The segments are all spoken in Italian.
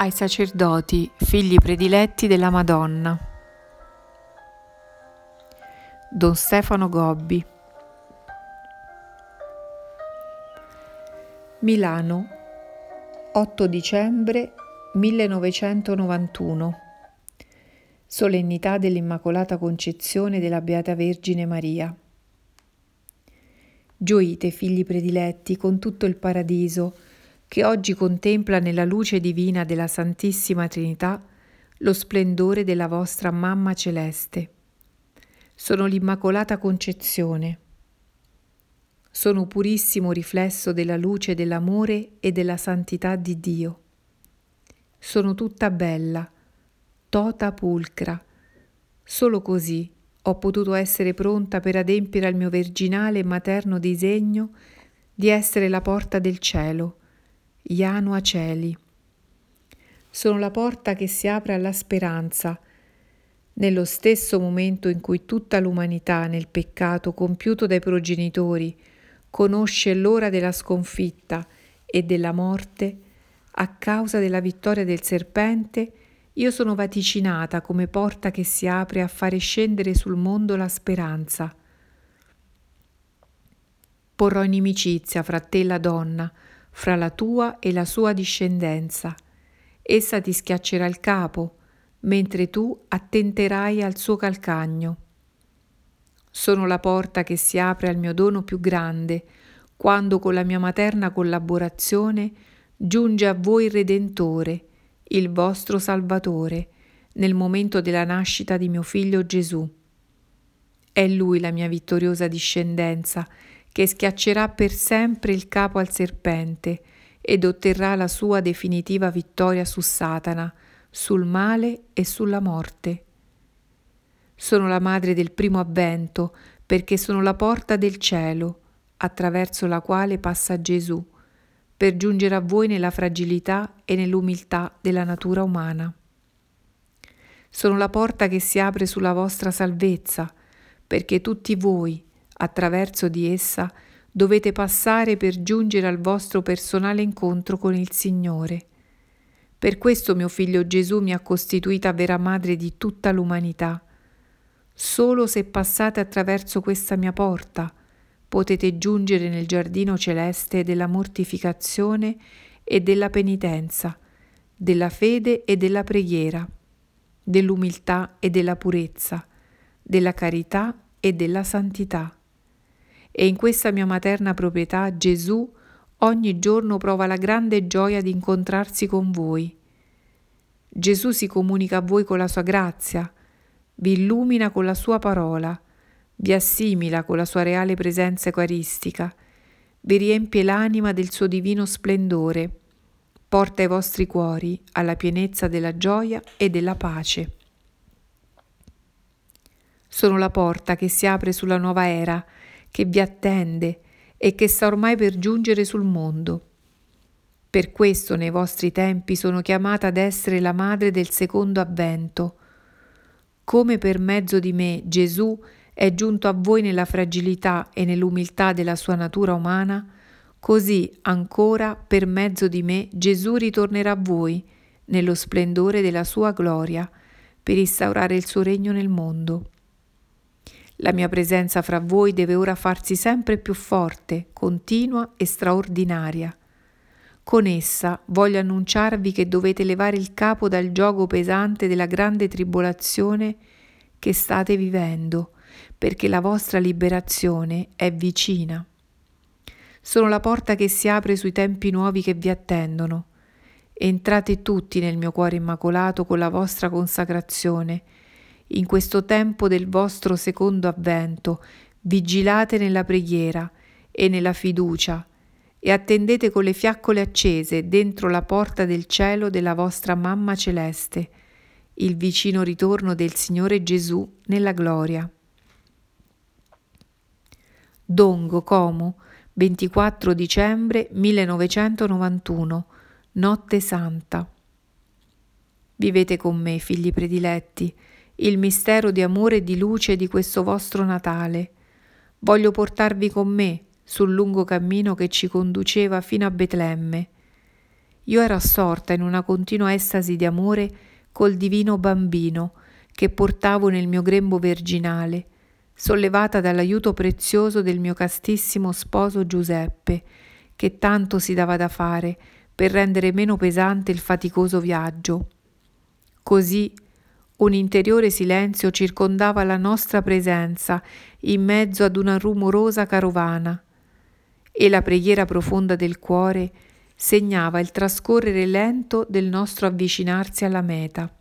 ai sacerdoti, figli prediletti della Madonna. Don Stefano Gobbi. Milano, 8 dicembre 1991. Solennità dell'Immacolata Concezione della Beata Vergine Maria. Gioite, figli prediletti, con tutto il paradiso, che oggi contempla nella luce divina della Santissima Trinità lo splendore della vostra Mamma Celeste. Sono l'Immacolata Concezione. Sono purissimo riflesso della luce dell'amore e della santità di Dio. Sono tutta bella, tota pulcra. Solo così ho potuto essere pronta per adempiere al mio virginale e materno disegno di essere la porta del cielo, Ianua Celi. Sono la porta che si apre alla speranza, nello stesso momento in cui tutta l'umanità nel peccato compiuto dai progenitori conosce l'ora della sconfitta e della morte, a causa della vittoria del serpente, io sono vaticinata come porta che si apre a fare scendere sul mondo la speranza. Porrò inimicizia fra te e la donna, fra la tua e la sua discendenza. Essa ti schiaccerà il capo, mentre tu attenterai al suo calcagno. Sono la porta che si apre al mio dono più grande, quando con la mia materna collaborazione giunge a voi il Redentore, il vostro Salvatore, nel momento della nascita di mio figlio Gesù. È Lui la mia vittoriosa discendenza, che schiaccerà per sempre il capo al serpente ed otterrà la sua definitiva vittoria su Satana, sul male e sulla morte. Sono la madre del primo avvento perché sono la porta del cielo, attraverso la quale passa Gesù, per giungere a voi nella fragilità e nell'umiltà della natura umana. Sono la porta che si apre sulla vostra salvezza, perché tutti voi, attraverso di essa dovete passare per giungere al vostro personale incontro con il Signore. Per questo mio figlio Gesù mi ha costituita vera madre di tutta l'umanità. Solo se passate attraverso questa mia porta potete giungere nel giardino celeste della mortificazione e della penitenza, della fede e della preghiera, dell'umiltà e della purezza, della carità e della santità e in questa mia materna proprietà Gesù ogni giorno prova la grande gioia di incontrarsi con voi. Gesù si comunica a voi con la sua grazia, vi illumina con la sua parola, vi assimila con la sua reale presenza eucaristica, vi riempie l'anima del suo divino splendore, porta i vostri cuori alla pienezza della gioia e della pace. Sono la porta che si apre sulla nuova era, che vi attende e che sta ormai per giungere sul mondo. Per questo nei vostri tempi sono chiamata ad essere la madre del secondo avvento. Come per mezzo di me Gesù è giunto a voi nella fragilità e nell'umiltà della sua natura umana, così ancora per mezzo di me Gesù ritornerà a voi nello splendore della sua gloria per instaurare il suo regno nel mondo. La mia presenza fra voi deve ora farsi sempre più forte, continua e straordinaria. Con essa voglio annunciarvi che dovete levare il capo dal gioco pesante della grande tribolazione che state vivendo, perché la vostra liberazione è vicina. Sono la porta che si apre sui tempi nuovi che vi attendono. Entrate tutti nel mio cuore immacolato con la vostra consacrazione in questo tempo del vostro secondo avvento, vigilate nella preghiera e nella fiducia e attendete con le fiaccole accese dentro la porta del cielo della vostra Mamma Celeste, il vicino ritorno del Signore Gesù nella gloria. Dongo, Como, 24 dicembre 1991, Notte Santa. Vivete con me, figli prediletti, il mistero di amore e di luce di questo vostro Natale. Voglio portarvi con me sul lungo cammino che ci conduceva fino a Betlemme. io ero assorta in una continua estasi di amore col divino bambino che portavo nel mio grembo virginale, sollevata dall'aiuto prezioso del mio castissimo sposo Giuseppe, che tanto si dava da fare per rendere meno pesante il faticoso viaggio. Così un interiore silenzio circondava la nostra presenza in mezzo ad una rumorosa carovana e la preghiera profonda del cuore segnava il trascorrere lento del nostro avvicinarsi alla meta.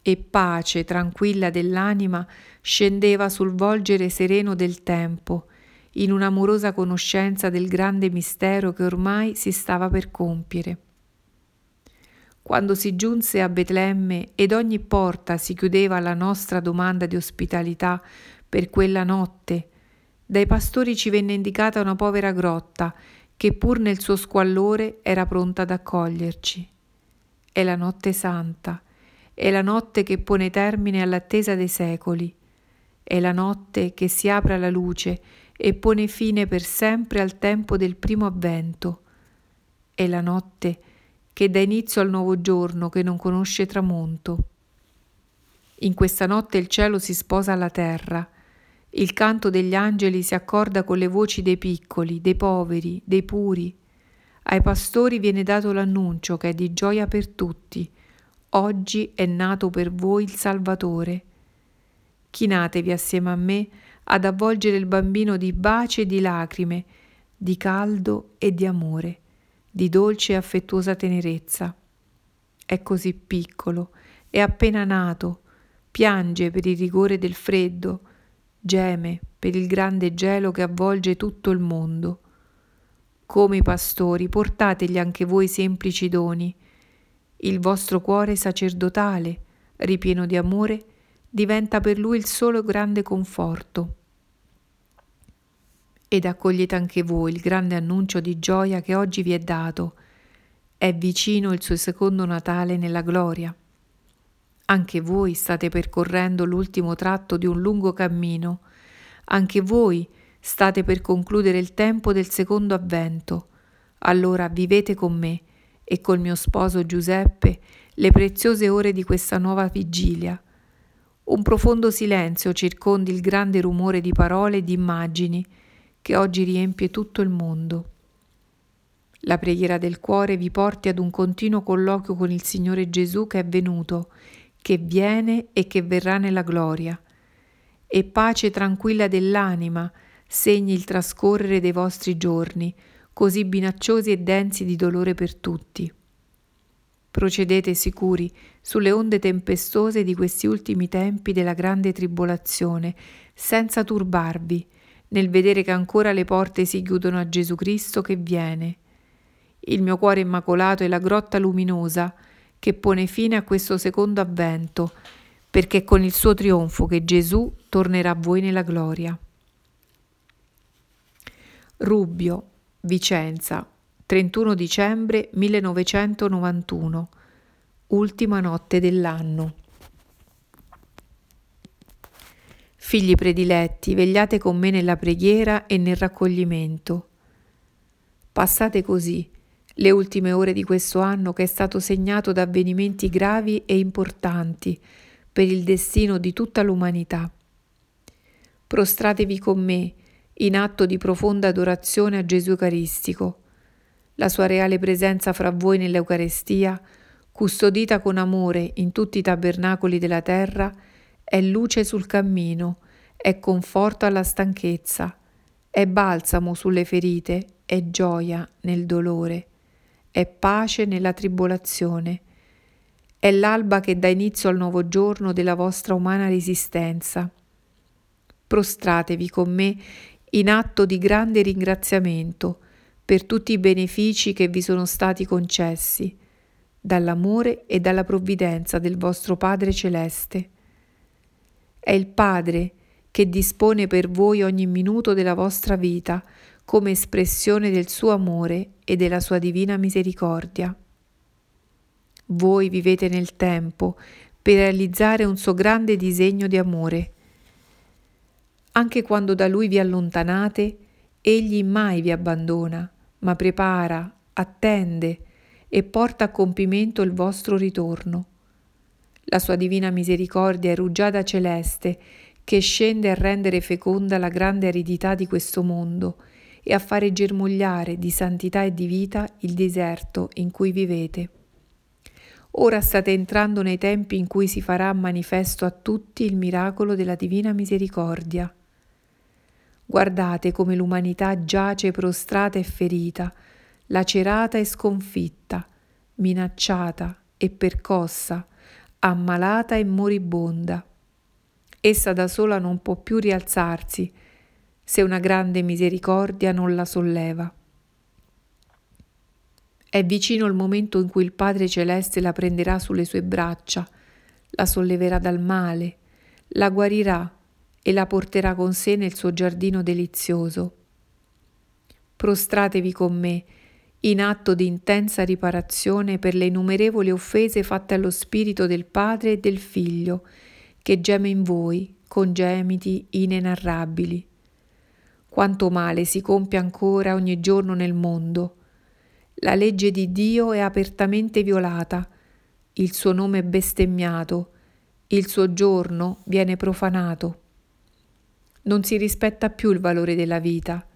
E pace tranquilla dell'anima scendeva sul volgere sereno del tempo, in un'amorosa conoscenza del grande mistero che ormai si stava per compiere. Quando si giunse a Betlemme ed ogni porta si chiudeva alla nostra domanda di ospitalità per quella notte, dai pastori ci venne indicata una povera grotta che pur nel suo squallore era pronta ad accoglierci. È la notte santa, è la notte che pone termine all'attesa dei secoli, è la notte che si apre alla luce e pone fine per sempre al tempo del primo avvento, è la notte che dà inizio al nuovo giorno che non conosce tramonto. In questa notte il cielo si sposa alla terra, il canto degli angeli si accorda con le voci dei piccoli, dei poveri, dei puri. Ai pastori viene dato l'annuncio che è di gioia per tutti. Oggi è nato per voi il Salvatore. Chinatevi assieme a me ad avvolgere il bambino di baci e di lacrime, di caldo e di amore, di dolce e affettuosa tenerezza. È così piccolo, è appena nato, piange per il rigore del freddo, geme per il grande gelo che avvolge tutto il mondo. Come i pastori, portategli anche voi semplici doni. Il vostro cuore sacerdotale, ripieno di amore, diventa per lui il solo grande conforto. Ed accogliete anche voi il grande annuncio di gioia che oggi vi è dato. È vicino il suo secondo Natale nella gloria. Anche voi state percorrendo l'ultimo tratto di un lungo cammino. Anche voi state per concludere il tempo del secondo avvento. Allora vivete con me e col mio sposo Giuseppe le preziose ore di questa nuova vigilia. Un profondo silenzio circondi il grande rumore di parole e di immagini che oggi riempie tutto il mondo. La preghiera del cuore vi porti ad un continuo colloquio con il Signore Gesù che è venuto che viene e che verrà nella gloria. E pace tranquilla dell'anima segni il trascorrere dei vostri giorni, così minacciosi e densi di dolore per tutti. Procedete sicuri sulle onde tempestose di questi ultimi tempi della grande tribolazione, senza turbarvi, nel vedere che ancora le porte si chiudono a Gesù Cristo che viene. Il mio cuore immacolato è la grotta luminosa, che pone fine a questo secondo avvento, perché è con il suo trionfo che Gesù tornerà a voi nella gloria. Rubbio, Vicenza, 31 dicembre 1991, ultima notte dell'anno. Figli prediletti, vegliate con me nella preghiera e nel raccoglimento. Passate così le ultime ore di questo anno che è stato segnato da avvenimenti gravi e importanti per il destino di tutta l'umanità. Prostratevi con me in atto di profonda adorazione a Gesù Eucaristico. La sua reale presenza fra voi nell'Eucarestia, custodita con amore in tutti i tabernacoli della terra, è luce sul cammino, è conforto alla stanchezza, è balsamo sulle ferite, è gioia nel dolore è pace nella tribolazione. È l'alba che dà inizio al nuovo giorno della vostra umana resistenza. Prostratevi con me in atto di grande ringraziamento per tutti i benefici che vi sono stati concessi dall'amore e dalla provvidenza del vostro Padre Celeste. È il Padre che dispone per voi ogni minuto della vostra vita come espressione del suo amore e della sua divina misericordia. Voi vivete nel tempo per realizzare un suo grande disegno di amore. Anche quando da lui vi allontanate, egli mai vi abbandona, ma prepara, attende, e porta a compimento il vostro ritorno. La sua divina misericordia è rugiada celeste che scende a rendere feconda la grande aridità di questo mondo e a fare germogliare di santità e di vita il deserto in cui vivete. Ora state entrando nei tempi in cui si farà manifesto a tutti il miracolo della divina misericordia. Guardate come l'umanità giace prostrata e ferita, lacerata e sconfitta, minacciata e percossa, ammalata e moribonda. Essa da sola non può più rialzarsi se una grande misericordia non la solleva. È vicino il momento in cui il Padre Celeste la prenderà sulle sue braccia, la solleverà dal male, la guarirà e la porterà con sé nel suo giardino delizioso. Prostratevi con me in atto di intensa riparazione per le innumerevoli offese fatte allo spirito del Padre e del Figlio, che geme in voi con gemiti inenarrabili. Quanto male si compie ancora ogni giorno nel mondo. La legge di Dio è apertamente violata, il suo nome è bestemmiato, il suo giorno viene profanato. Non si rispetta più il valore della vita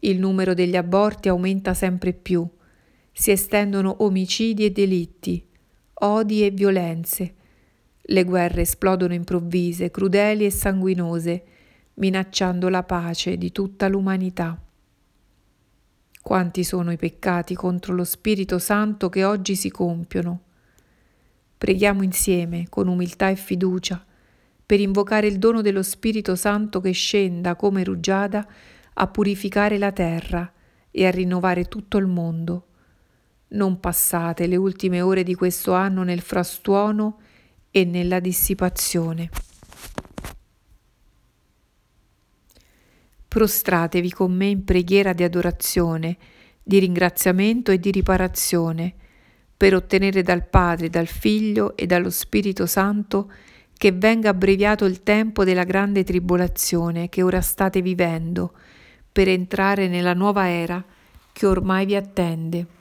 il numero degli aborti aumenta sempre più. Si estendono omicidi e delitti, odi e violenze. Le guerre esplodono improvvise, crudeli e sanguinose, minacciando la pace di tutta l'umanità. Quanti sono i peccati contro lo Spirito Santo che oggi si compiono? Preghiamo insieme, con umiltà e fiducia, per invocare il dono dello Spirito Santo che scenda come rugiada a purificare la terra e a rinnovare tutto il mondo. Non passate le ultime ore di questo anno nel frastuono e nella dissipazione. Prostratevi con me in preghiera di adorazione, di ringraziamento e di riparazione, per ottenere dal Padre, dal Figlio e dallo Spirito Santo che venga abbreviato il tempo della grande tribolazione che ora state vivendo, per entrare nella nuova era che ormai vi attende.